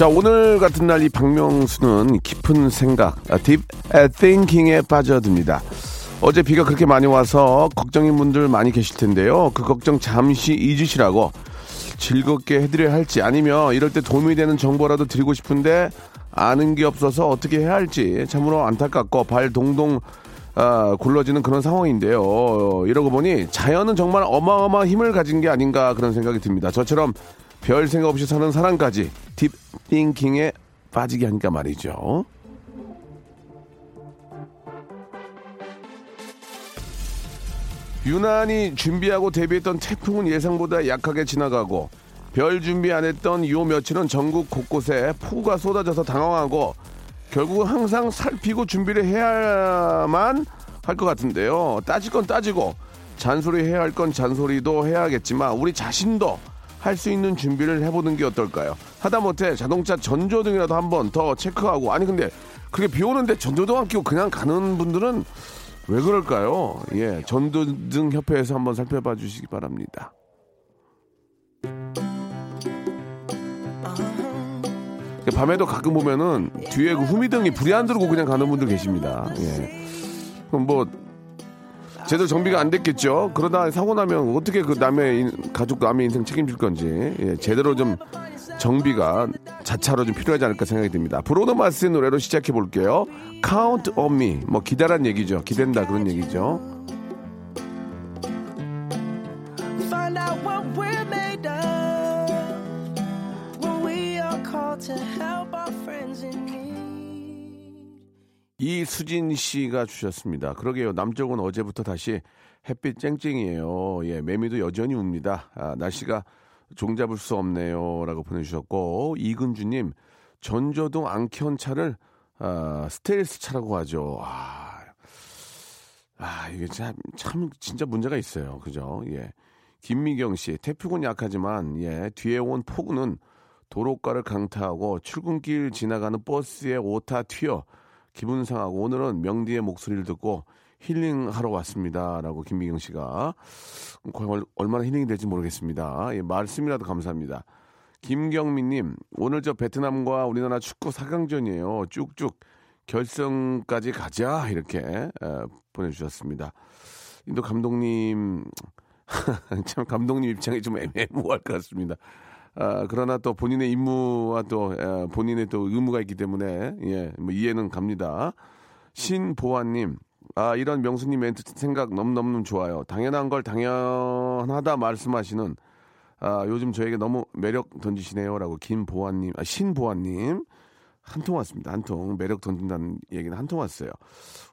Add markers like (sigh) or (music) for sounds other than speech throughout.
자, 오늘 같은 날 이 박명수는 깊은 생각, 아, 딥 띵킹에 빠져듭니다. 어제 비가 그렇게 많이 와서 걱정인 분들 많이 계실 텐데요. 그 걱정 잠시 잊으시라고 즐겁게 해드려야 할지 아니면 이럴 때 도움이 되는 정보라도 드리고 싶은데 아는 게 없어서 어떻게 해야 할지 참으로 안타깝고 발 동동 아, 굴러지는 그런 상황인데요. 어, 이러고 보니 자연은 정말 어마어마한 힘을 가진 게 아닌가 그런 생각이 듭니다. 저처럼 별 생각 없이 사는 사람까지 딥 띵킹에 빠지게 하니까 말이죠. 유난히 준비하고 대비했던 태풍은 예상보다 약하게 지나가고 별 준비 안 했던 요 며칠은 전국 곳곳에 폭우가 쏟아져서 당황하고 결국은 항상 살피고 준비를 해야만 할 것 같은데요. 따질 건 따지고 잔소리 해야 할 건 잔소리도 해야겠지만 우리 자신도 할 수 있는 준비를 해보는 게 어떨까요? 하다못해 자동차 전조등이라도 한번 더 체크하고 아니 근데 그게 비 오는데 전조등 안 끼고 그냥 가는 분들은 왜 그럴까요? 예, 전조등 협회에서 한번 살펴봐 주시기 바랍니다. 밤에도 가끔 보면은 뒤에 그 후미등이 불이 안 들어오고 그냥 가는 분들 계십니다. 예. 그럼 뭐 제대로 정비가 안 됐겠죠. 그러다 사고 나면 어떻게 그 남의 인- 가족 남의 인생 책임질 건지 예, 제대로 좀 정비가 자차로 좀 필요하지 않을까 생각이 듭니다. 브로너 마스의 노래로 시작해 볼게요. Count on me. 뭐 기다란 얘기죠. 기댄다 그런 얘기죠. To help our friends in. 이수진 씨가 주셨습니다. 그러게요. 남쪽은 어제부터 다시 햇빛 쨍쨍이에요. 예, 매미도 여전히 웁니다. 아, 날씨가 종잡을 수 없네요. 라고 보내주셨고, 이근주님, 전조등 안켠 차를, 아, 스테일스 차라고 하죠. 아, 아, 이게 참, 참, 진짜 문제가 있어요. 그죠? 예. 김미경 씨, 태풍은 약하지만, 예, 뒤에 온 폭우는 도로가를 강타하고 출근길 지나가는 버스에 오타 튀어 기분 상하고 오늘은 명디의 목소리를 듣고 힐링하러 왔습니다. 라고 김미경 씨가 얼마나 힐링이 될지 모르겠습니다. 예, 말씀이라도 감사합니다. 김경민님, 오늘 저 베트남과 우리나라 축구 4강전이에요. 쭉쭉 결승까지 가자. 이렇게 에, 보내주셨습니다. 인도 감독님, (laughs) 참 감독님 입장이 좀 애매모호할 것 같습니다. 아, 그러나 또 본인의 임무와 또 에, 본인의 또 의무가 있기 때문에 예, 뭐 이해는 갑니다. 신보아님, 아 이런 명수님 멘트 생각 너무너무 좋아요. 당연한 걸 당연하다 말씀하시는 아 요즘 저에게 너무 매력 던지시네요라고 김보아님, 아, 신보아님 한 통 왔습니다. 한 통 매력 던진다는 얘기는 한 통 왔어요.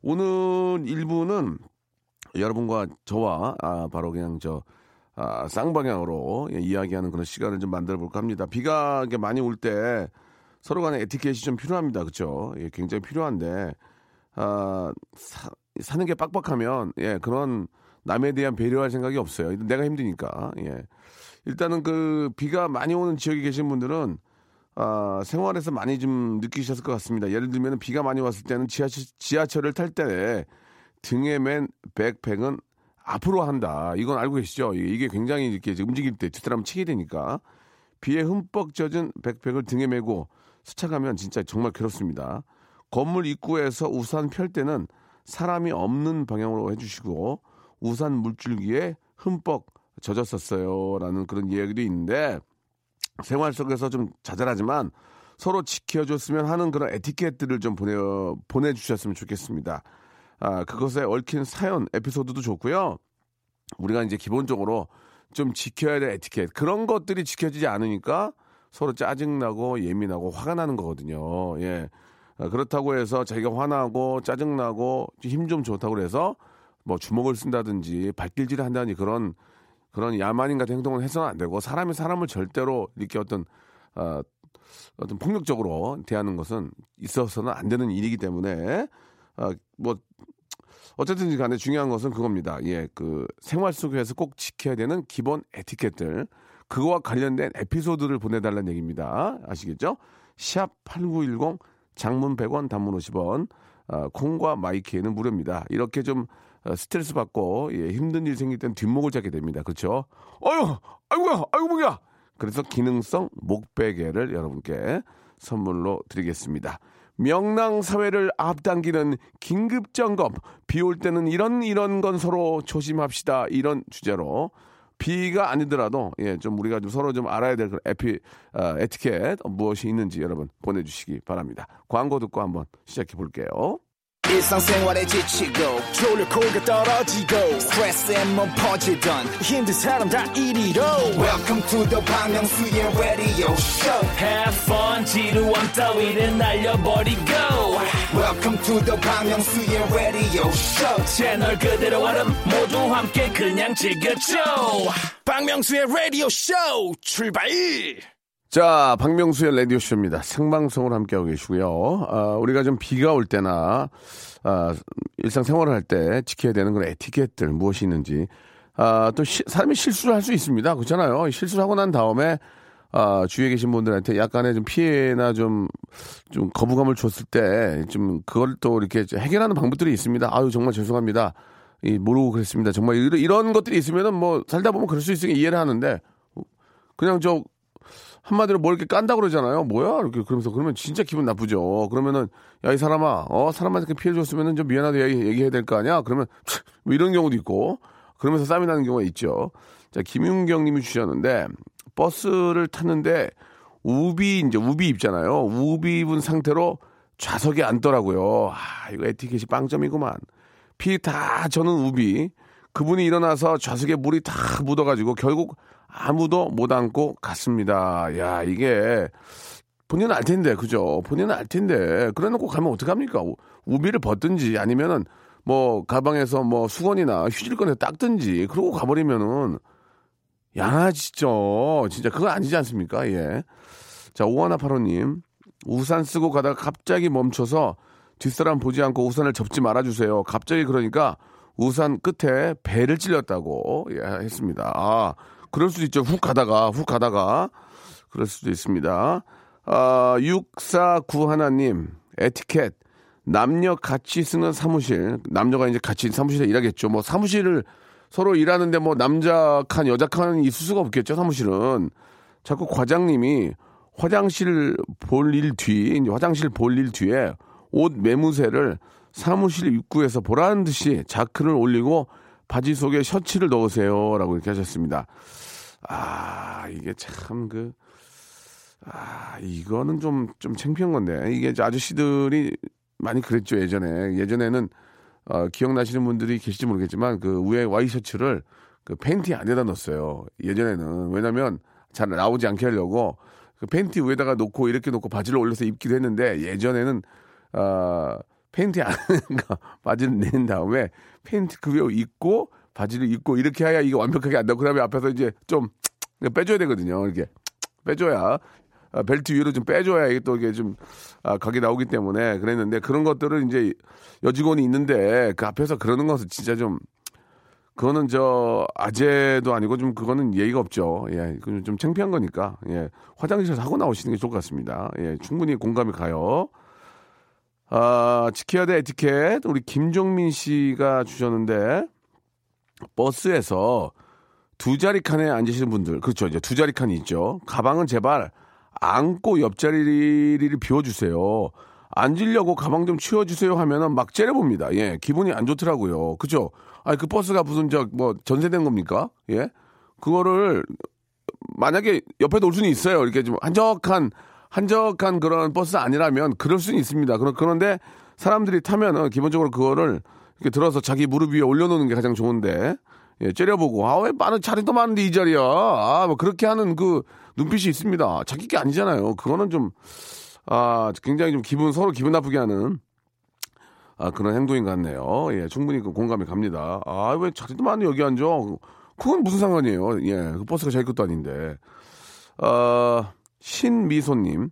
오늘 일부는 여러분과 저와 아, 바로 그냥 저 아, 쌍방향으로 예, 이야기하는 그런 시간을 좀 만들어 볼까 합니다. 비가 많이 올 때 서로 간에 에티켓이 좀 필요합니다. 그렇죠? 예, 굉장히 필요한데 아, 사, 사는 게 빡빡하면 예, 그런 남에 대한 배려할 생각이 없어요. 내가 힘드니까. 예. 일단은 그 비가 많이 오는 지역에 계신 분들은 아, 생활에서 많이 좀 느끼셨을 것 같습니다. 예를 들면 비가 많이 왔을 때는 지하철, 지하철을 탈 때 등에 맨 백팩은 앞으로 한다. 이건 알고 계시죠? 이게- 굉장히 이렇게 움직일 때 뒷사람 치게 되니까 비에 흠뻑 젖은 백팩을 등에 메고 스쳐가면 진짜 정말 괴롭습니다. 건물 입구에서 우산 펼 때는 사람이 없는 방향으로 해주시고 우산 물줄기에 흠뻑 젖었었어요라는 그런 이야기도 있는데 생활 속에서 좀 자잘하지만 서로 지켜줬으면 하는 그런 에티켓들을 좀 보내 보내주셨으면 좋겠습니다. 아 그것에 얽힌 사연 에피소드도 좋고요. 우리가 이제 기본적으로 좀 지켜야 될 에티켓 그런 것들이 지켜지지 않으니까 서로 짜증나고 예민하고 화가 나는 거거든요. 예. 아, 그렇다고 해서 자기가 화나고 짜증나고 힘 좀 좋다고 해서 뭐 주먹을 쓴다든지 발길질을 한다든지 그런 그런 야만인 같은 행동을 해서는 안 되고 사람이 사람을 절대로 이렇게 어떤 아, 어떤 폭력적으로 대하는 것은 있어서는 안 되는 일이기 때문에 아, 뭐 어쨌든 간에 중요한 것은 그겁니다. 예, 그 생활 속에서 꼭 지켜야 되는 기본 에티켓들 그거와 관련된 에피소드를 보내달라는 얘기입니다. 아시겠죠? 샵 8910 장문 100원 단문 50원 아, 콩과 마이키에는 무료입니다. 이렇게 좀 어, 스트레스 받고 예, 힘든 일 생길 땐 뒷목을 잡게 됩니다. 그렇죠? 어휴, 아이고야, 아이고 뭐야. 그래서 기능성 목베개를 여러분께 선물로 드리겠습니다. 명랑 사회를 앞당기는 긴급 점검. 비 올 때는 이런 이런 건 서로 조심합시다. 이런 주제로 비가 아니더라도 예, 좀 우리가 좀 서로 좀 알아야 될 그런 에피 어, 에티켓 무엇이 있는지 여러분 보내주시기 바랍니다. 광고 듣고 한번 시작해 볼게요. 일상생활에 지치고, 졸려 코가 떨어지고, 스트레스에 몸 퍼지던, 힘든 사람 다 이리로. welcome to the Bang Myung-soo's radio show Have fun 지루함 따위를 날려버리고 welcome to the Bang Myung-soo's radio show 채널 그대로 얼음 모두 함께 그냥 즐겨줘 박명수의 radio show 출발 자, 박명수의 라디오쇼입니다. 생방송을 함께하고 계시고요. 아, 우리가 좀 비가 올 때나, 아, 일상생활을 할 때 지켜야 되는 그런 에티켓들 무엇이 있는지, 아, 또 시- 사람이 실수를 할 수 있습니다. 그렇잖아요. 실수를 하고 난 다음에, 아, 주위에 계신 분들한테 약간의 좀 피해나 좀, 좀 거부감을 줬을 때, 좀 그걸 또 이렇게 해결하는 방법들이 있습니다. 아유, 정말 죄송합니다. 이, 모르고 그랬습니다. 정말 이런, 이런 것들이 있으면은 뭐, 살다 보면 그럴 수 있으니까 이해를 하는데, 그냥 저, 한마디로 뭘 이렇게 깐다고 그러잖아요. 뭐야? 이렇게 그러면서 그러면 진짜 기분 나쁘죠. 그러면은 야 이 사람아, 어 사람한테 피해 줬으면은 좀 미안하다 얘기, 얘기해야 될 거 아니야? 그러면 뭐 이런 경우도 있고 그러면서 싸움이 나는 경우가 있죠. 자 김윤경님이 주셨는데 버스를 탔는데 우비 이제 우비 입잖아요. 우비 입은 상태로 좌석에 앉더라고요. 아 이거 에티켓이 빵점이구만. 피 다 저는 우비. 그분이 일어나서 좌석에 물이 다 묻어가지고 결국 아무도 못 앉고 갔습니다. 야, 이게 본인은 알 텐데, 그죠? 본인은 알 텐데. 그래 놓고 가면 어떡합니까? 우- 우비를 벗든지 아니면은 뭐 가방에서 뭐 수건이나 휴지를 꺼내 닦든지 그러고 가버리면은 양아지죠. 진짜 그거 아니지 않습니까? 예. 자, 오하나 파로님. 우산 쓰고 가다가 갑자기 멈춰서 뒷사람 보지 않고 우산을 접지 말아주세요. 갑자기 그러니까 우산 끝에 배를 찔렸다고 예, 했습니다. 아, 그럴 수도 있죠. 훅 가다가, 훅 가다가. 그럴 수도 있습니다. 아, 649 하나님, 에티켓. 남녀 같이 쓰는 사무실. 남녀가 이제 같이 사무실에 일하겠죠. 뭐 사무실을 서로 일하는데 뭐 남자 칸, 여자 칸이 있을 수가 없겠죠. 사무실은. 자꾸 과장님이 화장실 볼 일 뒤, 화장실 볼 일 뒤에 옷 매무새를 사무실 입구에서 보라는 듯이 자크를 올리고 바지 속에 셔츠를 넣으세요. 라고 이렇게 하셨습니다. 아, 이게 참 그, 아, 이거는 좀, 좀 창피한 건데. 이게 아저씨들이 많이 그랬죠, 예전에. 예전에는, 어, 기억나시는 분들이 계실지 모르겠지만, 그 위에 와이셔츠를 그 팬티 안에다 넣었어요. 예전에는. 왜냐면 잘 나오지 않게 하려고 그 팬티 위에다가 놓고 이렇게 놓고 바지를 올려서 입기도 했는데, 예전에는, 어, 팬티 안에가 바지를 낸 다음에 팬티 그 위에 입고 바지를 입고 이렇게 해야 이게 완벽하게 안 나고 그다음에 앞에서 이제 좀 빼줘야 되거든요. 이렇게 빼줘야 아, 벨트 위로 좀 빼줘야 이게 또 이게 좀 아, 각이 나오기 때문에 그랬는데 그런 것들을 이제 여직원이 있는데 그 앞에서 그러는 것은 진짜 좀 그거는 저 아재도 아니고 좀 그거는 예의가 없죠. 예, 좀 창피한 거니까 예, 화장실에서 하고 나오시는 게 좋을 것 같습니다. 예, 충분히 공감이 가요. 아, 지켜야 될 에티켓. 우리 김종민 씨가 주셨는데 버스에서 두 자리 칸에 앉으시는 분들 그렇죠. 이제 두 자리 칸이 있죠. 가방은 제발 안고 옆자리를 비워주세요. 앉으려고 가방 좀 치워주세요 하면은 막 째려봅니다. 예 기분이 안 좋더라고요. 그죠? 아니 그 버스가 무슨 저 뭐 전세된 겁니까? 예? 그거를 만약에 옆에도 올 수는 있어요. 이렇게 좀 한적한 한적한 그런 버스 아니라면 그럴 수는 있습니다. 그런 그런데 사람들이 타면은 기본적으로 그거를 이렇게 들어서 자기 무릎 위에 올려놓는 게 가장 좋은데 예, 째려보고 아왜 많은 자리도 많은데 이 자리야 아뭐 그렇게 하는 그 눈빛이 있습니다. 자기 게 아니잖아요. 그거는 좀 아, 굉장히 좀 기분 서로 기분 나쁘게 하는 아, 그런 행동인 것 같네요. 예, 충분히 그 공감이 갑니다. 아, 왜 자리도 많이 여기 앉아? 그건 무슨 상관이에요? 예, 그 버스가 자기 것도 아닌데. 어, 신미소님,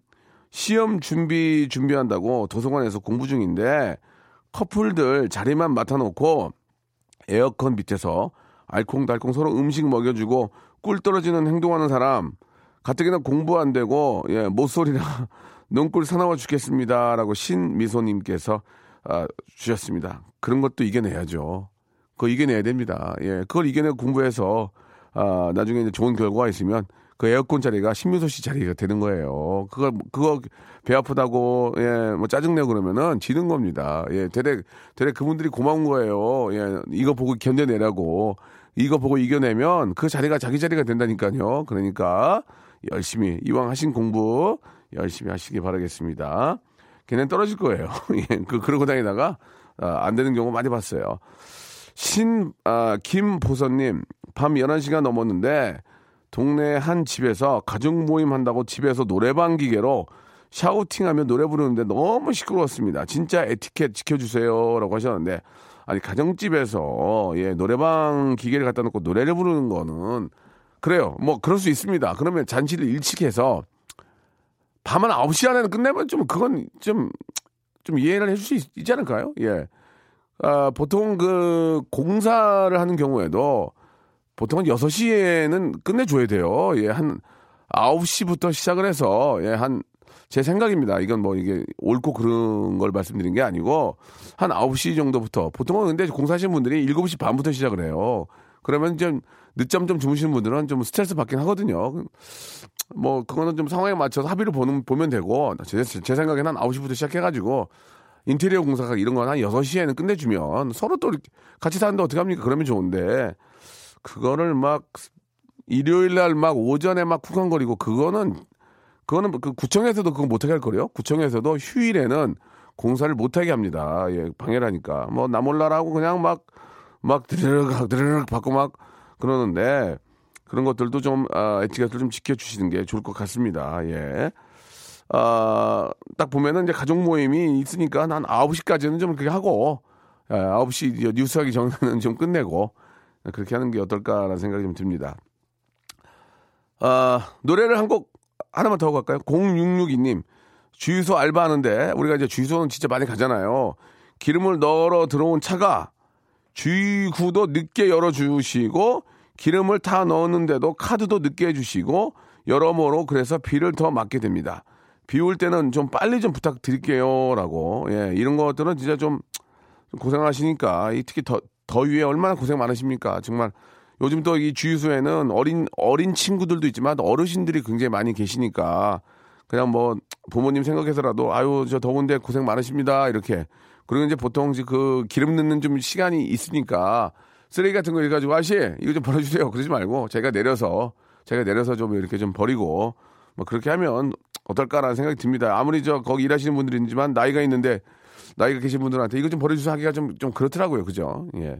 시험 준비 준비한다고 도서관에서 공부 중인데 커플들 자리만 맡아놓고 에어컨 밑에서 알콩달콩 서로 음식 먹여주고 꿀 떨어지는 행동하는 사람 가뜩이나 공부 안 되고 예 모쏠이나 (laughs) 눈꿀 사나워 죽겠습니다라고 신미소님께서 아, 주셨습니다. 그런 것도 이겨내야죠. 그거 이겨내야 됩니다. 예, 그걸 이겨내고 공부해서 아, 나중에 이제 좋은 결과가 있으면 그 에어컨 자리가 신민소 씨 자리가 되는 거예요. 그거 그거 배 아프다고 예, 뭐 짜증내고 그러면은 지는 겁니다. 예, 대대 대대 그분들이 고마운 거예요. 예, 이거 보고 견뎌내라고 이거 보고 이겨내면 그 자리가 자기 자리가 된다니까요. 그러니까 열심히 이왕 하신 공부 열심히 하시기 바라겠습니다. 걔는 떨어질 거예요. (laughs) 예, 그 그러고 다니다가 아, 안 되는 경우 많이 봤어요. 신, 아, 김보선님, 밤 11시가 넘었는데, 동네 한 집에서 가족 모임 한다고 집에서 노래방 기계로 샤우팅하며 노래 부르는데 너무 시끄러웠습니다. 진짜 에티켓 지켜주세요. 라고 하셨는데, 아니, 가정집에서, 예, 노래방 기계를 갖다 놓고 노래를 부르는 거는, 그래요. 뭐, 그럴 수 있습니다. 그러면 잔치를 일찍 해서, 밤한 9시 안에는 끝내면 좀, 그건 좀, 좀 이해를 해줄 수 있, 있지 않을까요? 예. 아, 보통 그 공사를 하는 경우에도 보통은 6시에는 끝내줘야 돼요. 예, 한 9시부터 시작을 해서, 예, 한, 제 생각입니다. 이건 뭐 이게 옳고 그런 걸 말씀드린 게 아니고, 한 9시 정도부터, 보통은 근데 공사하시는 분들이 7시 반부터 시작을 해요. 그러면 좀 늦잠 좀 주무시는 분들은 좀 스트레스 받긴 하거든요. 뭐, 그거는 좀 상황에 맞춰서 합의를 보는, 보면 되고, 제, 제 생각에는 한 9시부터 시작해가지고, 인테리어 공사가 이런 건한 6시에는 끝내주면 서로 또 같이 사는데 어떻게 합니까? 그러면 좋은데, 그거를 막 일요일 날 막 오전에 막 쿵쾅거리고 그거는 그거는 그 구청에서도 그거 못하게 할 거래요. 구청에서도 휴일에는 공사를 못하게 합니다. 예, 방해라니까. 뭐 나 몰라라고 그냥 막 막 드르륵 드르륵 받고 막 그러는데 그런 것들도 좀 아, 에티켓을 좀 지켜주시는 게 좋을 것 같습니다. 예. 아, 딱 보면은 이제 가족 모임이 있으니까 한 9시까지는 좀 그렇게 하고, 예, 9시 뉴스 하기 전에는 좀 끝내고, 그렇게 하는 게 어떨까라는 생각이 좀 듭니다. 아, 노래를 한 곡 하나만 더 갈까요? 0662님. 주유소 알바하는데, 우리가 이제 주유소는 진짜 많이 가잖아요. 기름을 넣으러 들어온 차가 주유구도 늦게 열어주시고, 기름을 다 넣었는데도 카드도 늦게 해주시고, 여러모로 그래서 비를 더 맞게 됩니다. 비 올 때는 좀 빨리 좀 부탁드릴게요. 라고. 예, 이런 것들은 진짜 좀 고생하시니까, 이 특히 더, 더위에 얼마나 고생 많으십니까? 정말 요즘 또 이 주유소에는 어린, 어린 친구들도 있지만 어르신들이 굉장히 많이 계시니까 그냥 뭐 부모님 생각해서라도 아유, 저 더운데 고생 많으십니다. 이렇게. 그리고 이제 보통 이제 그 기름 넣는 좀 시간이 있으니까 쓰레기 같은 거 해가지고 아씨, 이거 좀 버려주세요. 그러지 말고 제가 내려서, 제가 내려서 좀 이렇게 좀 버리고 뭐 그렇게 하면 어떨까라는 생각이 듭니다. 아무리 저 거기 일하시는 분들이지만 나이가 있는데 나이가 계신 분들한테 이거 좀 버려주세요 하기가 좀, 좀 그렇더라고요. 그죠? 예.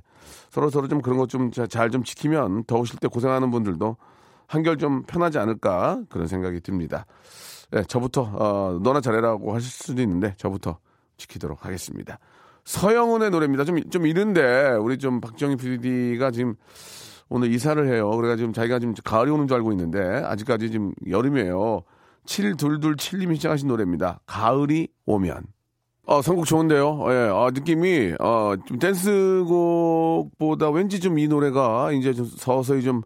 서로 서로 좀 그런 것 좀잘좀 지키면 더우실 때 고생하는 분들도 한결 좀 편하지 않을까 그런 생각이 듭니다. 예, 저부터, 어, 너나 잘해라고 하실 수도 있는데 저부터 지키도록 하겠습니다. 서영은의 노래입니다. 좀, 좀 이른데 우리 좀 박정희 PD가 지금 오늘 이사를 해요. 그래가 지금 자기가 지금 가을이 오는 줄 알고 있는데 아직까지 지금 여름이에요. 7227님이 시작하신 노래입니다. 가을이 오면. 어, 선곡 좋은데요. 예, 아, 느낌이, 어, 좀 댄스곡보다 왠지 좀 이 노래가 이제 좀 서서히 좀,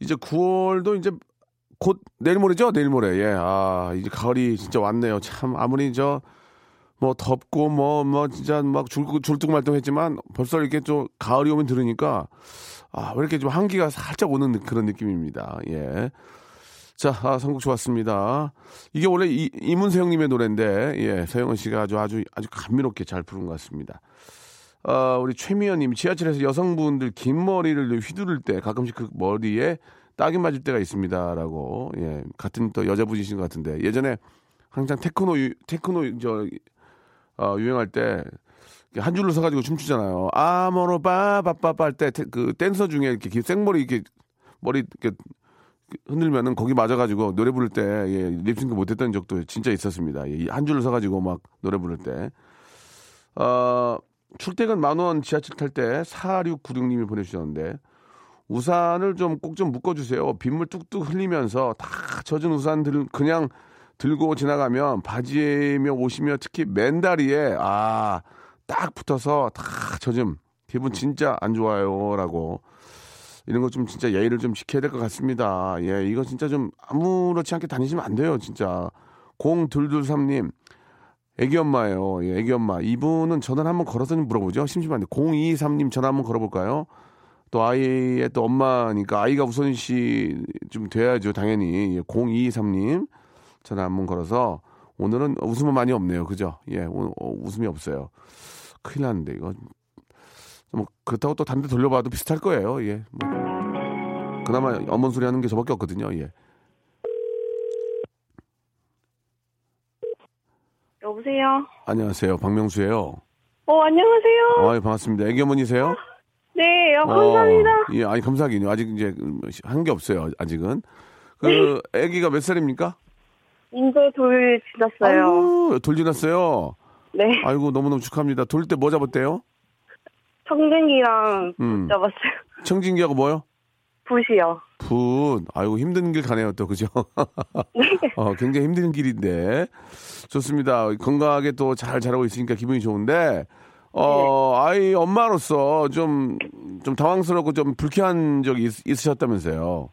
이제 9월도 이제 곧 내일 모레죠? 내일 모레. 예, 아, 이제 가을이 진짜 왔네요. 참, 아무리 저, 뭐 덥고 뭐, 뭐 진짜 막 줄, 줄뚝 말뚝했지만 벌써 이렇게 좀 가을이 오면 들으니까, 아, 왜 이렇게 좀 한기가 살짝 오는 그런 느낌입니다. 예. 자, 아, 선곡 좋았습니다. 이게 원래 이, 이문세 형님의 노래인데, 예, 서영은 씨가 아주 아주 아주 감미롭게 잘 부른 것 같습니다. 아, 우리 최미연님 지하철에서 여성분들 긴 머리를 휘두를 때 가끔씩 그 머리에 따귀 맞을 때가 있습니다라고 예 같은 또 여자분이신 것 같은데 예전에 항상 테크노 유, 테크노 저 어, 유행할 때 한 줄로 서가지고 춤추잖아요. 아모로 빠빠빠빠 할 때 그 댄서 중에 이렇게 생머리 이렇게 머리 이렇게 흔들면은 거기 맞아가지고 노래 부를 때 예, 립싱크 못했던 적도 진짜 있었습니다. 예, 한 줄로 서가지고 막 노래 부를 때. 어, 출퇴근 만원 지하철 탈 때 4696님이 보내주셨는데 우산을 좀꼭좀 묶어주세요. 빗물 뚝뚝 흘리면서 다 젖은 우산 들, 그냥 들고 지나가면 바지며 옷이며 특히 맨다리에 아, 딱 붙어서 다 젖음. 기분 진짜 안 좋아요라고. 이런 거 좀 진짜 예의를 좀 지켜야 될 것 같습니다. 예, 이거 진짜 좀 아무렇지 않게 다니시면 안 돼요, 진짜. 0223님, 애기 엄마예요. 예, 애기 엄마. 이분은 전화를 한번 걸어서 좀 물어보죠. 심심한데. 0223님 전화 한번 걸어볼까요? 또 아이의 또 엄마니까 아이가 우선시 좀 돼야죠, 당연히. 예, 0223님 전화 한번 걸어서 오늘은 웃음은 많이 없네요. 그죠? 예, 오늘 어, 웃음이 없어요. 큰일 났는데, 이거. 뭐 그렇다고 또 단대 돌려봐도 비슷할 거예요. 예. 뭐. 그나마 어머니 소리 하는 게 저밖에 없거든요. 예. 여보세요? 안녕하세요. 박명수예요. 어, 안녕하세요. 아, 반갑습니다. 애기 어머니세요? 네, 어, 감사합니다. 어, 예, 아니 감사하긴요. 아직 이제 한 게 없어요. 아직은. 그 아기가 몇 살입니까? 인제 돌 지났어요. 아이고, 돌 지났어요. 네. 아이고 너무너무 축하합니다. 돌 때 뭐 잡았대요? 청등기랑 음. 잡았어요. 청진기하고 뭐요? 붓이요. 붓. 아이고 힘든 길 가네요 또 그죠? (laughs) 어, 굉장히 힘든 길인데 좋습니다. 건강하게 또 잘 자라고 있으니까 기분이 좋은데 어 아이 엄마로서 좀 좀 당황스럽고 좀 불쾌한 적이 있, 있으셨다면서요?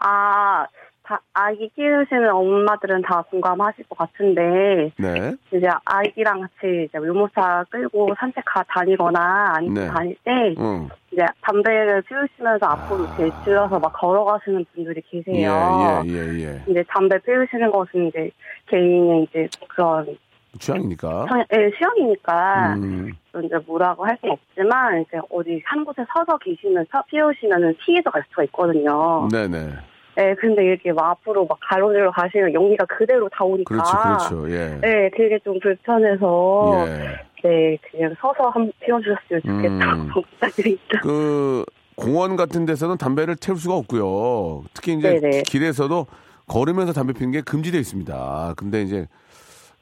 아, 다, 아기 키우시는 엄마들은 다 공감하실 것 같은데, 네. 이제 아기랑 같이 이제 유모차 끌고 산책 가 다니거나 아니면 네. 다닐 때, 응. 이제 담배를 피우시면서 앞으로 이렇게 들어서 막 걸어가시는 분들이 예, 계세요. 예, 예, 예. 이제 담배 피우시는 것은 이제 개인의 이제 그런 취향이니까. 성- 예, 시험이니까 음, 또 이제 뭐라고 할 수는 없지만 이제 어디 한 곳에 서서 계시면 서 피우시면은 피해서 갈 수가 있거든요. 네네. 예, 근데 이렇게 막 앞으로 막 가로질러 가시면 연기가 그대로 다 오니까. 그렇죠, 그렇죠. 예. 네, 그게 좀 불편해서 예. 네 그냥 서서 한번 피워주셨으면 좋겠다고 음. (laughs) 부탁드립니다. 그 공원 같은 데서는 담배를 태울 수가 없고요. 특히 이제 네네. 길에서도 걸으면서 담배 피는 게 금지되어 있습니다. 근데 이제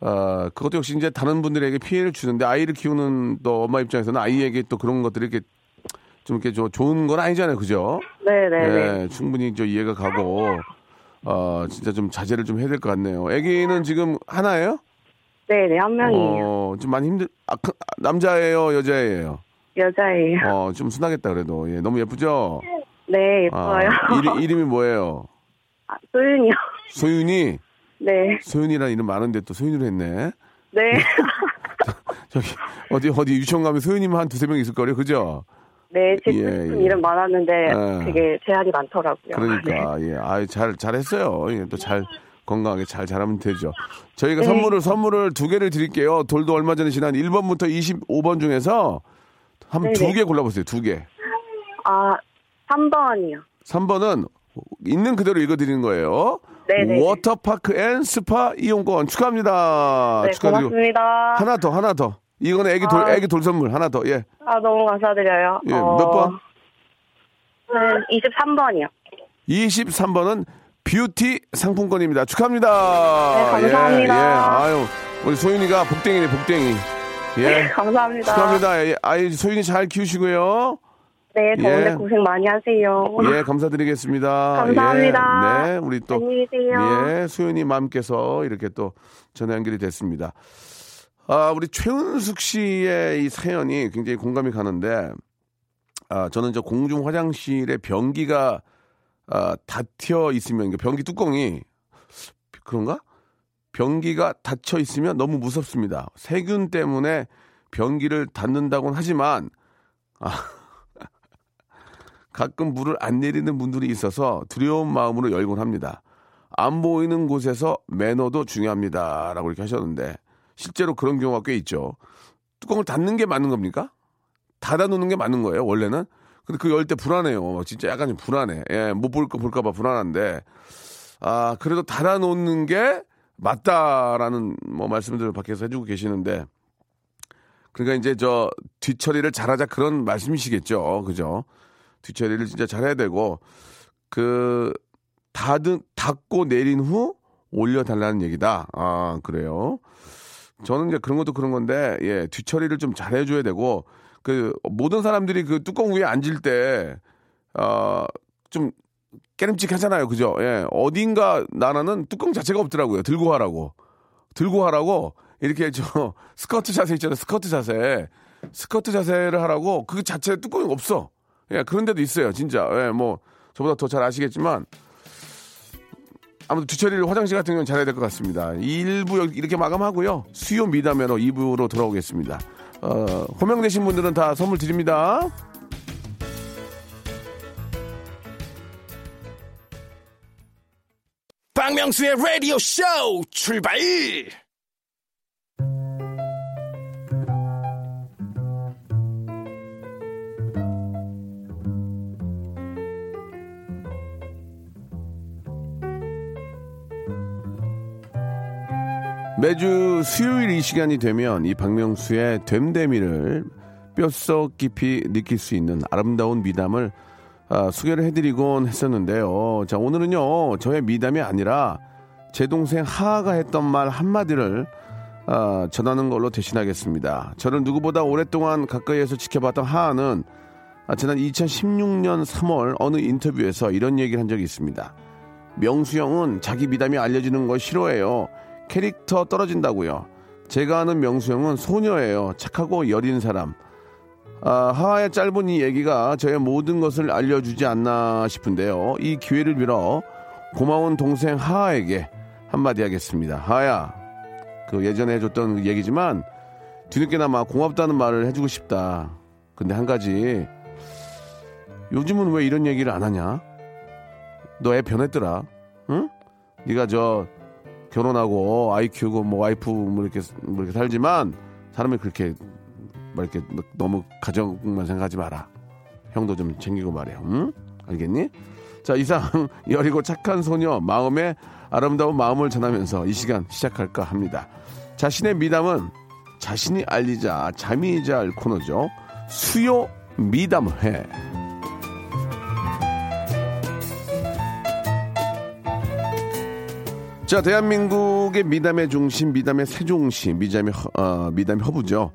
어, 그것도 역시 이제 다른 분들에게 피해를 주는데 아이를 키우는 또 엄마 입장에서는 아이에게 또 그런 것들이 이렇게 좀 이렇게 좀 좋은 건 아니잖아요, 그죠? 네네네. 예, 충분히 저 이해가 가고 어, 진짜 좀 자제를 좀 해야 될 것 같네요. 아기는 지금 하나예요? 네네 한 명이에요. 어, 좀 많이 힘들. 아, 그, 남자예요, 여자예요? 여자예요. 어, 좀 순하겠다 그래도. 예, 너무 예쁘죠? 네 예뻐요. 아, 이름, 이 뭐예요? 아, 소윤이요. 소윤이. 네. 소윤이라는 이름 많은데 또 소윤이로 했네. 네. (laughs) 저기 어디 어디 유치원 가면 소윤이만 한 두세 명 있을 거래요, 그죠? 네, 제 예, 뜻은 예. 이름 많았는데 아. 되게 제한이 많더라고요. 네. 그러니까 예, 아유 잘 잘했어요. 예, 또 잘 건강하게 잘 자라면 되죠. 저희가 네. 선물을 선물을 두 개를 드릴게요. 돌도 얼마 전에 지난 1번부터 25번 중에서 한두 네네. 개 골라보세요. 두 개. 아, 3번이요. 3번은 있는 그대로 읽어드리는 거예요. 네네. water park and spa 이용권 축하합니다. 네, 축하드리고 고맙습니다. 하나 더 하나 더. 이거는 애기 돌 아. 애기 돌 선물 하나 더. 예. 아, 너무 감사드려요. 예, 몇 번? 네, 23번이요. 23번은 뷰티 상품권입니다. 축하합니다. 네, 감사합니다. 예, 예. 아유, 우리 소윤이가 복댕이네, 복댕이. 예. 감사합니다. 축하합니다. 예, 아이, 소윤이 잘 키우시고요. 네, 더운데 예. 고생 많이 하세요. 예, 감사드리겠습니다. 감사합니다. 예, 네, 우리 또. 안녕히 계세요. 예, 소윤이 맘께서 이렇게 또 전화 연결이 됐습니다. 아, 우리 최은숙 씨의 이 사연이 굉장히 공감이 가는데, 아, 저는 저 공중 화장실에 변기가 아, 닫혀 있으면, 변기 뚜껑이, 그런가? 변기가 닫혀 있으면 너무 무섭습니다. 세균 때문에 변기를 닫는다고는 하지만, 아, (laughs) 가끔 물을 안 내리는 분들이 있어서 두려운 마음으로 열곤 합니다. 안 보이는 곳에서 매너도 중요합니다. 라고 이렇게 하셨는데, 실제로 그런 경우가 꽤 있죠. 뚜껑을 닫는 게 맞는 겁니까? 닫아놓는 게 맞는 거예요, 원래는? 근데 그 열 때 불안해요. 진짜 약간 좀 불안해. 예, 못 볼까 볼까봐 불안한데, 아, 그래도 닫아놓는 게 맞다라는 뭐 말씀들을 밖에서 해주고 계시는데, 그러니까 이제 저 뒤처리를 잘하자 그런 말씀이시겠죠. 그죠? 뒤처리를 진짜 잘해야 되고, 그, 닫은, 닫고 내린 후 올려달라는 얘기다. 아, 그래요. 저는 이제 그런 것도 그런 건데, 예, 뒤처리를 좀 잘해줘야 되고, 그, 모든 사람들이 그 뚜껑 위에 앉을 때, 어, 좀 깨름직하잖아요. 그죠? 예. 어딘가 나라는 뚜껑 자체가 없더라고요. 들고 하라고. 들고 하라고 이렇게 저 (laughs) 스커트 자세 있잖아요. 스커트 자세. 스커트 자세를 하라고 그 자체에 뚜껑이 없어. 예, 그런 데도 있어요. 진짜. 예, 뭐 저보다 더 잘 아시겠지만 아무튼 주철이를 화장실 같은 경우는 잘해야 될 것 같습니다. 1부 이렇게 마감하고요. 수요 미담회로 2부로 돌아오겠습니다. 어, 호명되신 분들은 다 선물 드립니다. 박명수의 라디오 쇼 출발! 매주 수요일 이 시간이 되면 이 박명수의 됨됨이를 뼛속 깊이 느낄 수 있는 아름다운 미담을 아, 소개를 해드리곤 했었는데요. 자, 오늘은요, 저의 미담이 아니라 제 동생 하하가 했던 말 한마디를 아, 전하는 걸로 대신하겠습니다. 저를 누구보다 오랫동안 가까이에서 지켜봤던 하하는 아, 지난 2016년 3월 어느 인터뷰에서 이런 얘기를 한 적이 있습니다. 명수 형은 자기 미담이 알려지는 걸 싫어해요. 캐릭터 떨어진다고요. 제가 아는 명수 형은 소녀예요. 착하고 여린 사람. 아, 하하의 짧은 이 얘기가 저의 모든 것을 알려주지 않나 싶은데요. 이 기회를 빌어 고마운 동생 하하에게 한마디 하겠습니다. 하하야, 그 예전에 해줬던 얘기지만 뒤늦게나마 고맙다는 말을 해주고 싶다. 근데 한 가지 요즘은 왜 이런 얘기를 안 하냐? 너 애 변했더라. 응? 네가 저 결혼하고 아이 키우고 뭐 와이프 뭐 이렇게 뭐 이렇게 살지만 사람이 그렇게 뭐 이렇게 너무 가정만 생각하지 마라. 형도 좀 챙기고 말이야. 응? 알겠니? 자 이상 (laughs) 여리고 착한 소녀 마음의 아름다운 마음을 전하면서 이 시간 시작할까 합니다. 자신의 미담은 자신이 알리자 잠이 잘 코너죠. 수요 미담회. 자, 대한민국의 미담의 중심, 미담의 세종시, 미담의, 허, 어, 미담의 허브죠.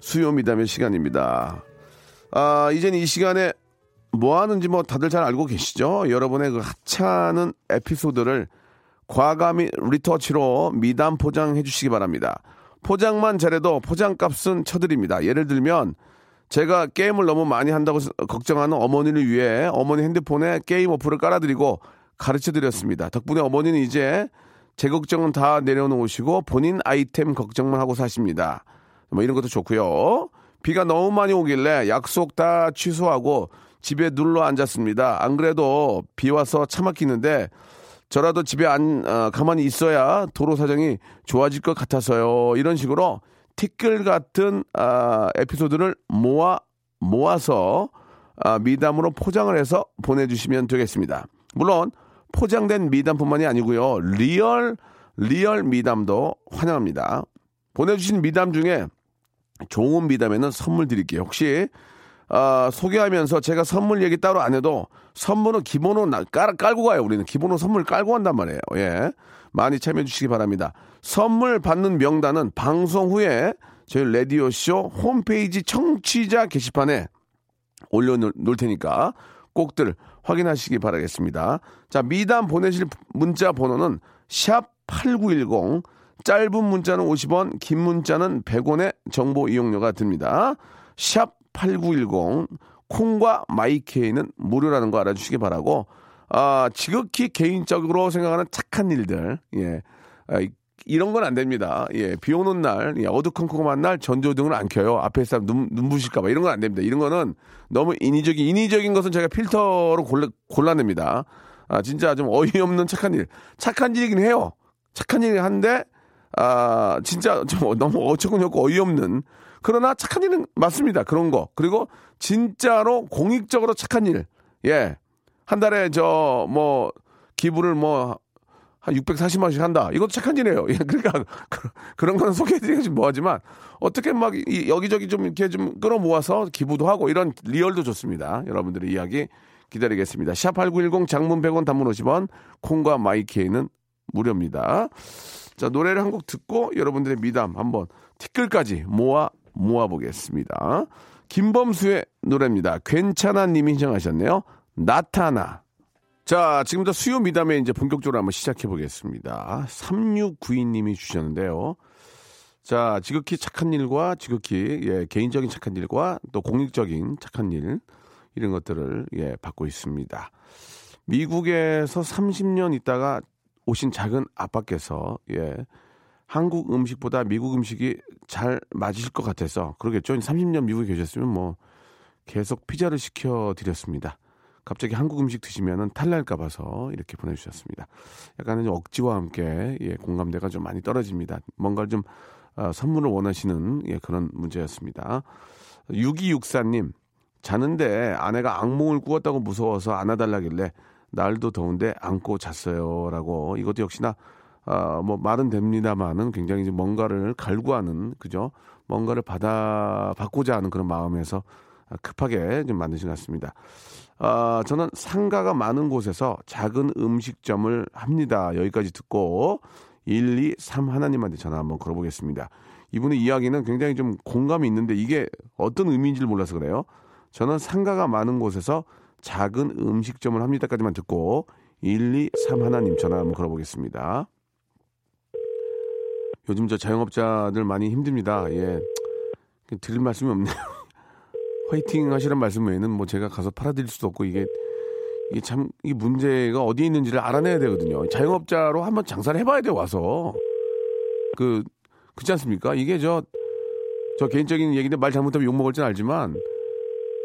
수요 미담의 시간입니다. 아, 이젠 이 시간에 뭐 하는지 뭐 다들 잘 알고 계시죠? 여러분의 그 하찮은 에피소드를 과감히 리터치로 미담 포장해 주시기 바랍니다. 포장만 잘해도 포장값은 쳐드립니다. 예를 들면 제가 게임을 너무 많이 한다고 걱정하는 어머니를 위해 어머니 핸드폰에 게임 어플을 깔아드리고 가르쳐 드렸습니다. 덕분에 어머니는 이제 제 걱정은 다 내려놓으시고 본인 아이템 걱정만 하고 사십니다. 뭐 이런 것도 좋고요. 비가 너무 많이 오길래 약속 다 취소하고 집에 눌러 앉았습니다. 안 그래도 비 와서 차 막히는데 저라도 집에 안 어, 가만히 있어야 도로 사정이 좋아질 것 같아서요. 이런 식으로 티끌 같은 아, 에피소드를 모아 모아서 아, 미담으로 포장을 해서 보내주시면 되겠습니다. 물론 포장된 미담뿐만이 아니고요. real real 미담도 환영합니다. 보내주신 미담 중에 좋은 미담에는 선물 드릴게요. 혹시 아, 소개하면서 제가 선물 얘기 따로 안 해도 선물은 기본으로 나- 깔, 깔고 가요. 우리는 기본으로 선물 깔고 간단 말이에요. 예. 많이 참여해 주시기 바랍니다. 선물 받는 명단은 방송 후에 저희 라디오쇼 홈페이지 청취자 게시판에 올려놓을 테니까 꼭들 확인하시기 바라겠습니다. 자, 미담 보내실 문자 번호는 샵 8910 짧은 문자는 50원, 긴 문자는 100원의 정보 이용료가 듭니다. 샵 8910 콩과 마이케이는 무료라는 거 알아주시기 바라고 아, 지극히 개인적으로 생각하는 착한 일들 예. 아, 이- 이런 건 안 됩니다. 예, 비 오는 날, 예, 어두컴컴한 날 전조등을 안 켜요. 앞에 사람 눈, 눈부실까봐. 이런 건 안 됩니다. 이런 거는 너무 인위적인, 인위적인 것은 제가 필터로 골라, 골라냅니다. 아, 진짜 좀 어이없는 착한 일. 착한 일이긴 해요. 착한 일이긴 한데, 아, 진짜 좀 너무 어처구니 없고 어이없는. 그러나 착한 일은 맞습니다. 그런 거. 그리고 진짜로 공익적으로 착한 일. 예. 한 달에 저, 뭐, 기부를 뭐, 한 640만 원씩 한다. 이것도 착한 일이에요. (laughs) 예, 그러니까 그, 그런 거는 소개해드리기 좀 뭐하지만 어떻게 막 이- 여기저기 좀 이렇게 좀 끌어모아서 기부도 하고 이런 리얼도 좋습니다. 여러분들의 이야기 기다리겠습니다. 샵8910 장문 100원 단문 50원 콩과 마이케이는 무료입니다. 자, 노래를 한 곡 듣고 여러분들의 미담 한번 티끌까지 모아 모아보겠습니다. 김범수의 노래입니다. 괜찮아 님이 신청하셨네요. 나타나. 자, 지금부터 수요 미담에 이제 본격적으로 한번 시작해 보겠습니다. 3692님이 주셨는데요. 자, 지극히 착한 일과 지극히 예, 개인적인 착한 일과 또 공익적인 착한 일 이런 것들을 예, 받고 있습니다. 미국에서 30년 있다가 오신 작은 아빠께서 예, 한국 음식보다 미국 음식이 잘 맞으실 것 같아서 그러겠죠. 30년 미국에 계셨으면 뭐 계속 피자를 시켜 드렸습니다. 갑자기 한국 음식 드시면은 탈날까 봐서 이렇게 보내주셨습니다. 약간은 좀 억지와 함께 예, 공감대가 좀 많이 떨어집니다. 뭔가 좀 어, 선물을 원하시는 예, 그런 문제였습니다. 6264님 자는데 아내가 악몽을 꾸었다고 무서워서 안아달라길래 날도 더운데 안고 잤어요라고 이것도 역시나 아, 뭐 말은 됩니다만은 굉장히 이제 뭔가를 갈구하는 그죠? 뭔가를 받아 받고자 하는 그런 마음에서 급하게 좀 만드신 것 같습니다. 아, 저는 상가가 많은 곳에서 작은 음식점을 합니다. 여기까지 듣고 1, 2, 3 하나님한테 전화 한번 걸어보겠습니다. 이분의 이야기는 굉장히 좀 공감이 있는데 이게 어떤 의미인지를 몰라서 그래요. 저는 상가가 많은 곳에서 작은 음식점을 합니다까지만 듣고 1, 2, 3 하나님 전화 한번 걸어보겠습니다. 요즘 저 자영업자들 많이 힘듭니다. 예. 드릴 말씀이 없네요. (laughs) 화이팅 하시란 말씀 외에는 뭐 제가 가서 팔아드릴 수도 없고 이게 이게 참 이 문제가 어디에 있는지를 알아내야 되거든요. 자영업자로 한번 장사를 해봐야 돼 와서 그 그렇지 않습니까? 이게 저저 개인적인 얘기인데 말 잘못하면 욕 먹을 줄 알지만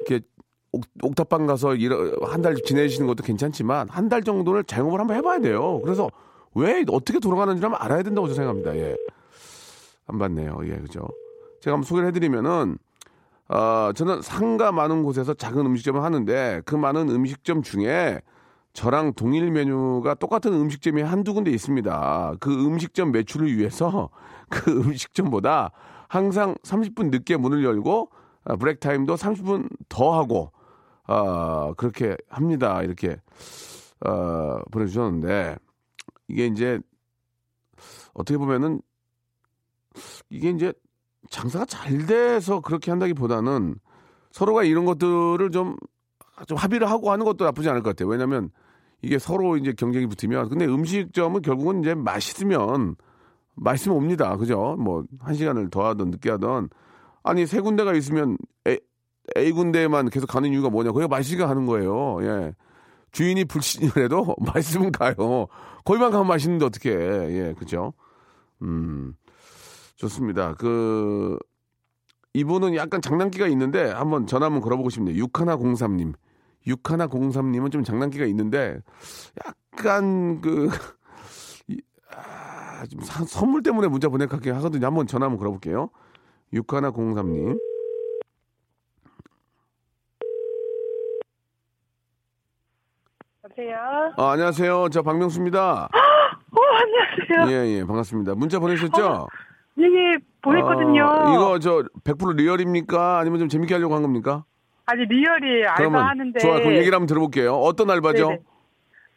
이렇게 옥, 옥탑방 가서 한 달 지내시는 것도 괜찮지만 한 달 정도를 자영업을 한번 해봐야 돼요. 그래서 왜 어떻게 돌아가는지 를 알아야 된다고 저는 생각합니다. 예. 안 받네요. 예, 그죠. 제가 한번 소개를 해드리면은 어, 저는 상가 많은 곳에서 작은 음식점을 하는데 그 많은 음식점 중에 저랑 동일 메뉴가 똑같은 음식점이 한두 군데 있습니다. 그 음식점 매출을 위해서 (laughs) 그 음식점보다 항상 30분 늦게 문을 열고 아, 브레이크 타임도 30분 더 하고 어, 그렇게 합니다. 이렇게 어, 보내주셨는데 이게 이제 어떻게 보면은 이게 이제 장사가 잘 돼서 그렇게 한다기보다는 서로가 이런 것들을 좀, 좀 합의를 하고 하는 것도 나쁘지 않을 것 같아요. 왜냐면 이게 서로 이제 경쟁이 붙으면 근데 음식점은 결국은 이제 맛있으면 맛있으면 옵니다. 그죠? 뭐 한 시간을 더 하든 늦게 하든 아니 세 군데가 있으면 A, A 군데만 계속 가는 이유가 뭐냐? 거기가 맛있게 가는 거예요. 예. 주인이 불신이라도 (laughs) 맛있으면 가요. 거기만 가면 맛있는데 어떻게 예, 그죠? 음. 좋습니다. 그 이분은 약간 장난기가 있는데 한번 전화 한번 걸어보고 싶네요. 6103님. 6103님은 좀 장난기가 있는데 약간 그 이, 아, 좀 사, 선물 때문에 문자 보내게 하거든요. 한번 전화 한번 걸어볼게요. 6103님. 여보세요? 아, 안녕하세요. 저 박명수입니다. 어, 안녕하세요. 예, 예, 반갑습니다. 문자 보내셨죠? 예, 예, 보냈거든요. 어, 이거 저 100% 리얼입니까? 아니면 좀 재밌게 하려고 한 겁니까? 아니, 리얼이 그러면 알바 하는데. 좋아, 그럼 얘기를 한번 들어볼게요. 어떤 알바죠? 네네.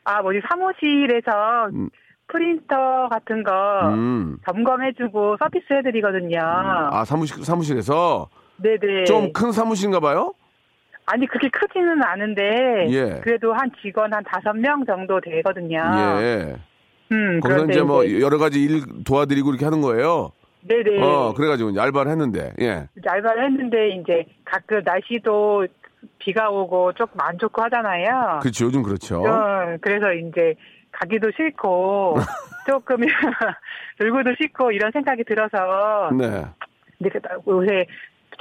아, 뭐지, 사무실에서 음. 프린터 같은 거 음. 점검해주고 서비스 해드리거든요. 아 사무실 사무실에서 네네. 좀 큰 사무실인가 봐요. 아니, 그렇게 크지는 않은데. 예. 그래도 한 직원 한 다섯 명 정도 되거든요. 예. 음, 거기서 이제 뭐 여러 가지 일 도와드리고 이렇게 하는 거예요. 네네. 어 그래가지고 이제 알바를 했는데 예. 이제 알바를 했는데, 이제 가끔 날씨도 비가 오고 조금 안 좋고 하잖아요. 그렇죠. 요즘 그렇죠. 어, 그래서 이제 가기도 싫고 (laughs) 조금 (laughs) 놀고도 싫고 이런 생각이 들어서 네. 근데 그- 요새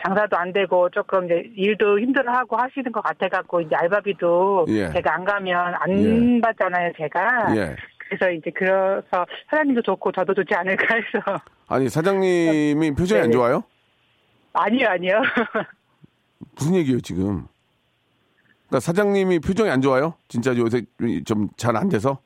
장사도 안 되고 조금 이제 일도 힘들어하고 하시는 것 같아갖고 이제 알바비도 예. 제가 안 가면 안 예. 받잖아요 제가 예. 그래서 이제 그래서 사장님도 좋고 저도 좋지 않을까 해서 아니 사장님이 표정이 안. 좋아요? 아니요 아니요 무슨 얘기예요 지금? 그러니까 사장님이 표정이 안 좋아요? 진짜 요새 좀 잘 안 돼서?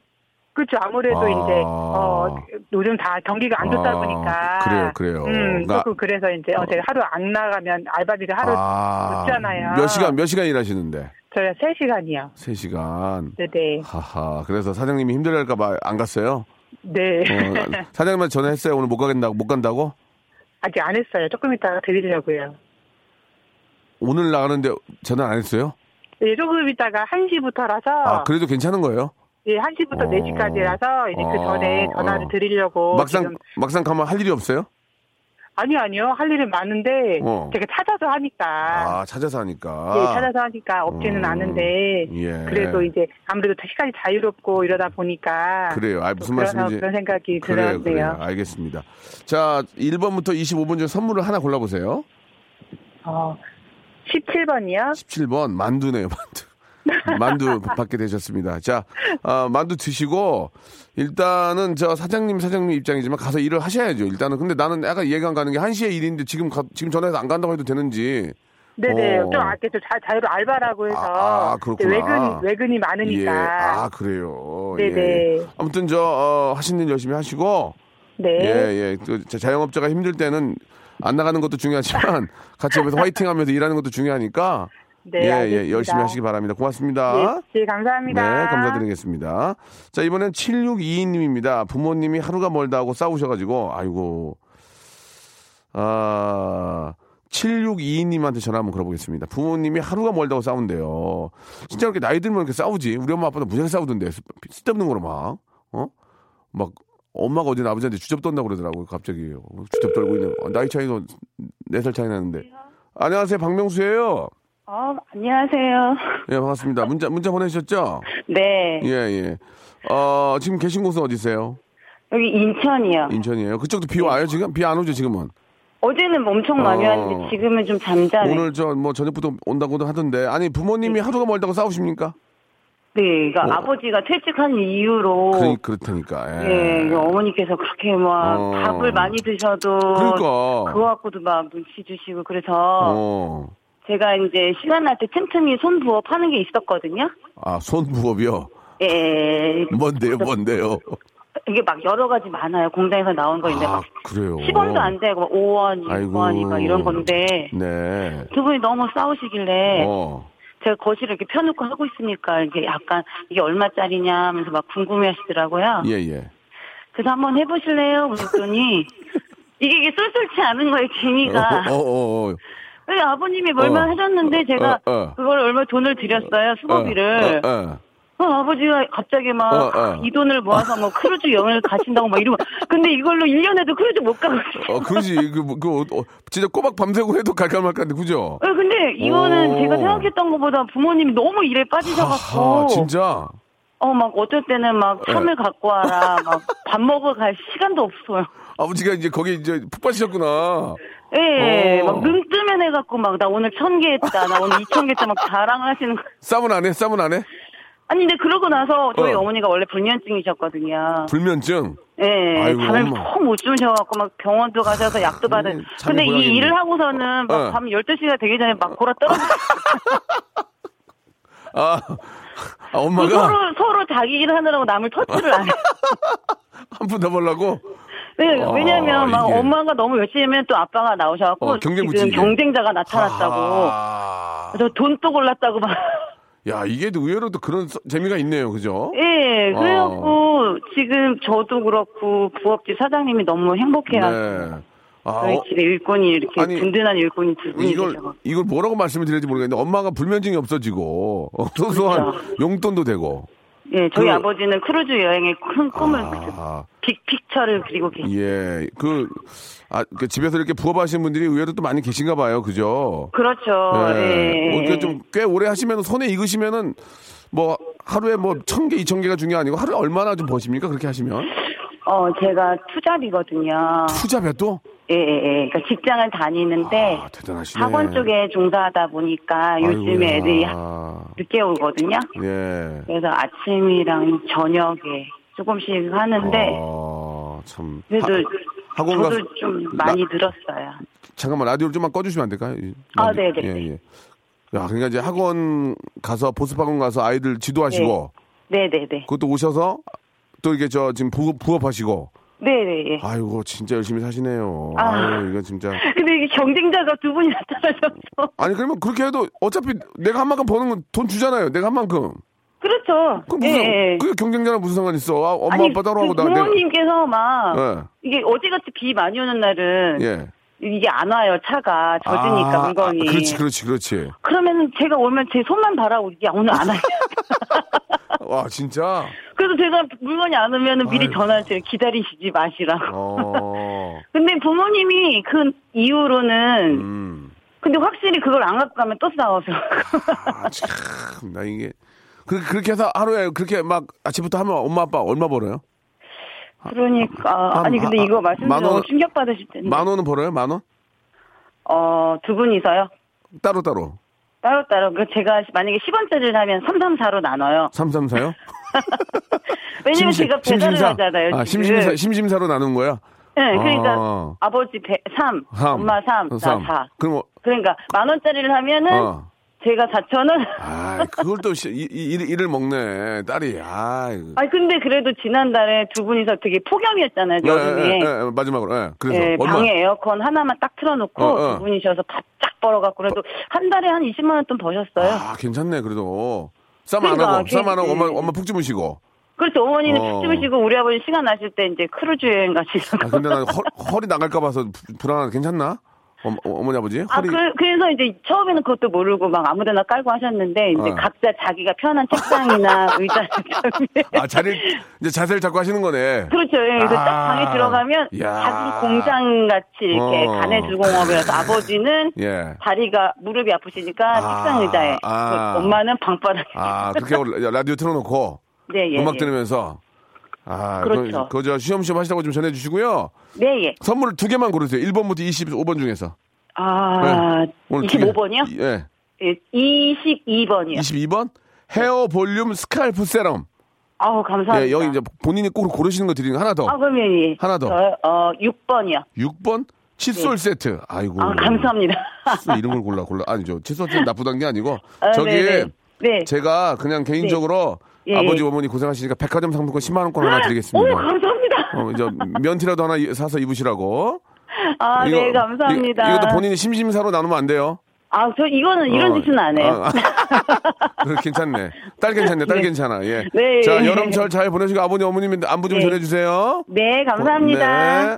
그렇죠 아무래도 아. 이제 어 요즘 다 경기가 안 좋다 아, 보니까 그래요, 그래요. 음 그러니까- 조금 그래서 이제 어, 제가 하루 안 나가면 알바비가 하루 아, 늦잖아요. 몇 시간 몇 시간 일하시는데? 저희가 3시간이요 3시간. 네네 하하. 그래서 사장님이 힘들어할까 봐 안 갔어요. 네 어, 사장님한테 전화했어요. 오늘 못 가겠다고 못 간다고? 아직 안 했어요 조금 이따가 드리려고요 오늘 나가는데 전화 안 했어요? 예, 조금 있다가 1시부터라서 아, 그래도 괜찮은 거예요? 예, 1시부터 어. 4시까지라서 이제 그 전에 어, 전화를 어. 드리려고 막상 지금 막상 가면 할 일이 없어요? 아니요, 아니요. 할 일은 많은데 어. 제가 찾아서 하니까 아, 찾아서 하니까. 예, 찾아서 하니까 없지는 음, 않은데 예. 그래도 이제 아무래도 시간이 자유롭고 이러다 보니까 그래요. 아, 무슨 말씀인지. 그런 생각이 그래요, 들었네요. 그래요. 알겠습니다. 자, 1번부터 25번 중 선물을 하나 골라보세요. 어, 17번이요? 17번, 만두네요, 만두. 만두 받게 되셨습니다. 자, 아, 만두 드시고, 일단은 저 사장님, 사장님 입장이지만 가서 일을 하셔야죠. 일단은. 근데 나는 약간 이해가 안 가는 게 1시에 일인데 지금, 가- 지금 전화해서 안 간다고 해도 되는지. 네네. 어. 좀 아까 좀 자, 자유로 알바라고 해서 아, 아, 그렇구나. 외근 외근이 많으니까. 예. 아, 그래요. 네네. 예. 아무튼 저, 어, 하시는 일 열심히 하시고, 네. 예, 예. 그 자- 자영업자가 힘들 때는 안 나가는 것도 중요하지만 (laughs) 같이 옆에서 화이팅 하면서 일하는 것도 중요하니까 네, 예, 예, 알겠습니다. 열심히 하시기 바랍니다. 고맙습니다. 네, 네, 감사합니다. 네, 감사드리겠습니다. 자, 이번엔 7622님입니다. 부모님이 하루가 멀다 하고 싸우셔가지고, 아이고, 아, 7622님한테 전화 한번 걸어보겠습니다. 부모님이 하루가 멀다고 싸운대요. 진짜 이렇게 나이 들면 이렇게 싸우지. 우리 엄마 아빠도 무지하게 싸우던데. 쓸- 쓸데없는 거로 막, 어? 막, 엄마가 어제 아버지한테 주접 떤다고 그러더라고요. 갑자기. 어, 주접 떨고 있는. 어, 나이 차이도 4살 차이 나는데. 안녕하세요. 박명수예요 어, 안녕하세요. 예, 반갑습니다. 문자, 문자 보내주셨죠? 네. 예, 예. 어, 지금 계신 곳은 어디세요? 여기 인천이요. 인천이에요. 그쪽도 비 와요, 지금? 비 안 오죠, 지금은? 어제는 엄청 많이 어. 왔는데 지금은 좀 잠잠해. 오늘 저, 뭐, 저녁부터 온다고도 하던데. 아니, 부모님이 하루가 멀다고 싸우십니까? 네, 그러니까 어. 아버지가 퇴직한 이유로 그, 그렇다니까. 예. 예, 이거 어머니께서 그렇게 막 어. 밥을 많이 드셔도 그러니까. 그거 갖고도 막 눈치 주시고 그래서 어. 제가 이제 시간 날 때 틈틈이 손 부어 파는 게 있었거든요. 아, 손부업이요? 예, 뭔데요, 뭔데요? 이게 막 여러 가지 많아요. 공장에서 나온 거 있는데 아, 막 그래요. 10원도 안 되고 막 5원, 아이고. 6원이 막 이런 건데 네. 두 분이 너무 싸우시길래 어. 제가 거실을 이렇게 펴놓고 하고 있으니까 이게 약간 이게 얼마짜리냐 하면서 막 궁금해 하시더라고요. 예, 예. 그래서 한번 해보실래요? 그랬더니 (laughs) 이게, 이게 쏠쏠치 않은 거예요, 재미가. 어, 어, 어, 어. 왜 아버님이 얼마 어. 해줬는데 제가 어, 어. 그걸 얼마 돈을 드렸어요, 수고비를. 어, 어. 어, 아버지가 갑자기 막이 어, 어. 돈을 모아서 뭐 크루즈 여행을 가신다고 막 이러고. 근데 이걸로 1년에도 크루즈 못 가고 있어요. 어, 그러지. 그, 뭐, 그, 어, 진짜 꼬박 밤새고 해도 갈까 말까인데, 그죠? 어, 근데 이거는 오. 제가 생각했던 것보다 부모님이 너무 일에 빠지셔갖고. 아, 진짜? 어, 막 어쩔 때는 막 예. 참을 갖고 와라. 막 밥 먹으러 갈 시간도 없어요. (laughs) 아버지가 이제 거기 이제 푹 빠지셨구나. 예, 어. 막 눈 뜨면 해갖고 막 나 오늘 천 개 했다. 나 오늘 이천 개 했다. 막 자랑을 하시는 거. (laughs) 싸움 안 해? 싸움 안 해? 아니, 근데 그러고 나서 저희 어. 어. 머니가 원래 불면증이셨거든요. 불면증? 예, 아이고, 잠을. 푹 못 주무셔갖고 막 병원도 가셔서 약도 받은. 음, 근데 이 고양이네. 일을 하고서는 막 어. 밤 12시가 되기 전에 막 곯아떨어져. (laughs) 아, 아 엄마가 서로, 서로 자기 일 하느라고 남을 터치를 안 해. (laughs) 한 푼 더 벌라고? 네, 아, 왜냐면 막 이게. 엄마가 너무 열심히 하면 또 아빠가 나오셔갖고 어, 지금. 경쟁자가 나타났다고. 아, 그래서 돈또 골랐다고 막. 야, 이게 또 의외로 또 그런 서- 재미가 있네요. 그죠? 예, 어. 그래갖고 지금 저도 그렇고 부업집 사장님이 너무 행복해요. 네. 아, 저희 어, 집에 일꾼이 이렇게 아니, 든든한 일꾼이 두 분이 이걸, 계셔서. 이걸 뭐라고 말씀을 드릴지 모르겠는데, 엄마가 불면증이 없어지고, 어, 소소한 용돈도 되고, 예, 저희 그- 아버지는 크루즈 여행의 큰 꿈을 아, big picture를 그리고 계세요. 예, 그, 아, 그 집에서 이렇게 부업하시는 분들이 의외로 또 많이 계신가 봐요. 그죠? 그렇죠. 예. 뭐, 이렇게 좀 꽤 오래 하시면 손에 익으시면은 뭐 하루에 뭐 천 개, 이천 개가 중요 아니고 하루에 얼마나 좀 버십니까? 그렇게 하시면? 어, 제가 two job이거든요. two job에도? 예, 예, 예. 그러니까 직장을 다니는데 아, 대단하시네. 학원 쪽에 종사하다 보니까 요즘에 아이고야. 애들이 늦게 오거든요. 예. 그래서 아침이랑 저녁에 조금씩 하는데 어, 참. 그래도 하- 학원 저도 가서 좀 많이 늘었어요. 잠깐만 라디오를 좀만 꺼주시면 안 될까요? 이 아, 라디오. 네네. 예, 예. 야, 그러니까 이제 학원 가서 보습학원 가서 아이들 지도하시고 네, 네, 네. 그것도 오셔서 또 이게 저 지금 부, 부업하시고 네, 네, 예. 아이고 진짜 열심히 사시네요. 아. 아유 이거 진짜 (laughs) 근데 이게 경쟁자가 두 분이 나타나셔서 아니 그러면 그렇게 해도 어차피 내가 한 만큼 버는 건 돈 주잖아요. 내가 한 만큼. 그렇죠. 그 무슨 예, 예. 그 경쟁자랑 무슨 상관 있어? 아, 엄마 아니, 아빠 따로 하고 그 나 부모님께서 막 예. 이게 어제같이 비 많이 오는 날은 예. 이게 안 와요 차가 젖으니까 아, 물건이. 아, 그렇지, 그렇지, 그렇지. 그러면 제가 오면 제 손만 바라고 이게 오늘 안 와요. (laughs) 와, 진짜? 그래서 제가 물건이 안 오면 미리 아이고. 전화해서 기다리시지 마시라고. 어, (laughs) 근데 부모님이 그 이후로는 음. 근데 확실히 그걸 안 갖고 가면 또 싸워서. 아, 참, 나 이게. 그, 그렇게 해서 하루에 그렇게 막 아침부터 하면 엄마 아빠 얼마 벌어요? 그러니까 한- 아니 근데 아, 이거 말씀드리면 충격 받으실 텐데. 만 원은 벌어요? 만 원? 어 두 분이서요. 따로 따로. 따로 따로 그 제가 만약에 10원짜리를 하면 3, 3, 4로 나눠요. 삼삼사요? (laughs) 왜냐면 심심- 제가 배달을 심심사? 하잖아요. 아. 심심사, 심심사로 나눈 거야? 네, 그러니까 아. 아버지 배, 3, 삼. 엄마 3, 나 삼. 4. 그럼, 뭐, 그러니까 만 원짜리를 하면은 어. 제가 4천 원. 아, 그걸 또 시- 이, 이, 일, 일을 먹네, 딸이. 아, 아니 근데 그래도 지난달에 두 분이서 되게 폭염이었잖아요 예, 여름에. 예, 예, 마지막으로. 예. 그래서 예? 방에 에어컨 하나만 딱 틀어놓고 어, 어. 두 분이셔서 바짝 벌어갖고 그래도 한 달에 한 20만 원돈 버셨어요. 아, 괜찮네, 그래도. 싸움 안 그러니까, 하고, 싸움 안 하고, 그- 엄마, 엄마 푹 주무시고. 그렇죠. 어머니는 어. 푹 주무시고 우리 아버지 시간 나실 때 이제 크루즈 여행 가시다가. 아, 근데 난 허, 허리 나갈까 봐서 부- 불안한, 괜찮나? 어, 어머니, 아버지? 아, 허리. 그, 그래서 이제 처음에는 그것도 모르고 막 아무데나 깔고 하셨는데, 이제 어. 각자 자기가 편한 책상이나 (laughs) 의자. 아, 자리를, 이제 자세를 잡고 하시는 거네. 그렇죠. 예, 그래서 아. 딱 방에 들어가면 야. 작은 공장 같이 이렇게 어. 가내 수공업이라서 아버지는 (laughs) 예. 다리가 무릎이 아프시니까 아. 책상 의자에, 아. 그 엄마는 방바닥에. 아, 그렇게 라- (laughs) 라디오 틀어놓고 네, 예. 음악 예. 들으면서. 아, 그렇죠. 그, 저 쉬엄쉬엄 하시다고 좀 전해주시고요. 네, 예. 선물을 두 개만 고르세요. 1번부터 25번 중에서. 아, 네. 오늘 두 개. 25번이요? 예. 예, 22번이요. 22번? 헤어 볼륨 scalp 세럼. 아우, 감사합니다. 예, 여기 이제 본인이 꼭 고르시는 거 드리는 거 하나 더. 아, 그러면 예. 하나 더. 저, 어, 6번이요. 6번? 칫솔 세트. 아이고. 아, 감사합니다. (laughs) 칫솔 이런 걸 골라, 골라. 아니죠. 칫솔 세트 나쁘다는 게 아니고. 아, 저기, 네네. 네. 제가 그냥 개인적으로 예, 아버지, 예. 어머니 고생하시니까 백화점 상품권 10만 원권 하나 드리겠습니다. 오, 감사합니다. 어, 이제 면티라도 하나 이- 사서 입으시라고. 아, 이거- 네, 감사합니다. 이, 이것도 본인이 심심사로 나누면 안 돼요. 아, 저 이거는 이런 어, 짓은 안 해요. 아, 아. (laughs) 괜찮네. 딸 괜찮네. 딸 네. 괜찮아. 예. 네. 자, 여름철 잘 보내시고 아버님, 어머님 안부 좀 네. 전해 주세요. 네, 감사합니다. 네.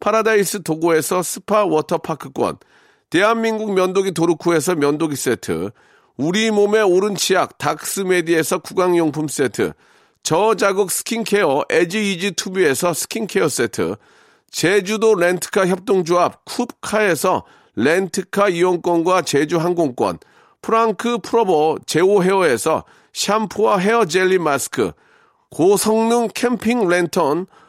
파라다이스 도고에서 스파 워터파크권. 대한민국 면도기 도루코에서 면도기 세트. 우리 몸의 오른 치약 닥스메디에서 구강용품 세트. 저자극 스킨케어 에지이지 투비에서 스킨케어 세트. 제주도 렌트카 협동조합 쿱카에서 렌트카 이용권과 제주 항공권, 프랑크 프로보 제오 헤어에서 샴푸와 헤어 젤리 마스크, 고성능 캠핑 랜턴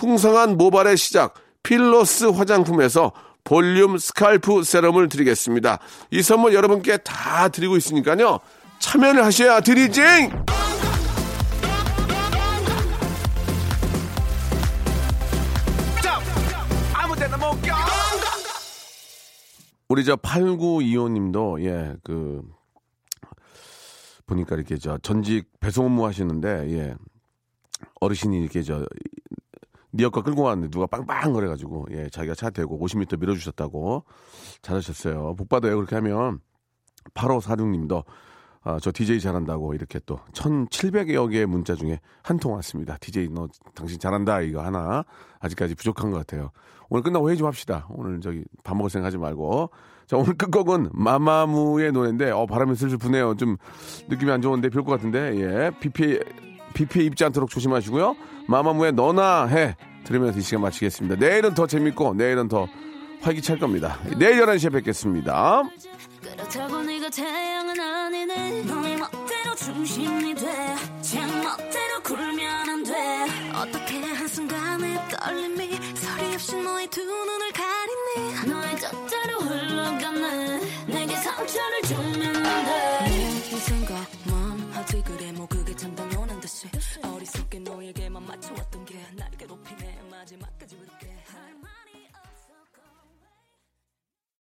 풍성한 모발의 시작 필로스 화장품에서 볼륨 scalp 세럼을 드리겠습니다. 이 선물 여러분께 다 드리고 있으니까요. 참여를 하셔야 드리지! 우리 저 8925님도 예, 그 보니까 이렇게 저 전직 배송 업무 하시는데 예. 어르신이 이렇게 저 니어카 끌고 왔는데 누가 빵빵 거려가지고 예 자기가 차 대고 50m 밀어주셨다고 잘하셨어요. 복 받아요 그렇게 하면 8546님도 아, 저 DJ 잘한다고 이렇게 또 1700여 개의 문자 중에 한 통 왔습니다. DJ 너 당신 잘한다 이거 하나 아직까지 부족한 것 같아요. 오늘 끝나고 회의 좀 합시다. 오늘 저기 밥 먹을 생각 하지 말고. 자, 오늘 끝곡은 마마무의 노래인데 어 바람이 슬슬 부네요. 좀 느낌이 안 좋은데 별 것 같은데. 예. 비피 비피에 입지 않도록 조심하시고요. 마마무의 너나 해 들으면서 이 시간 마치겠습니다. 내일은 더 재밌고 내일은 더 활기찰 겁니다. 내일 11시에 뵙겠습니다. 그렇다고 네가 태양은 아니네 너의 멋대로 중심이 돼제 멋대로 굴면 안돼 어떻게 한순간에 떨림이 소리 없이 너의 두 눈을 가리니 너의 뜻대로 흘러가네 내게 상처를 준 you would get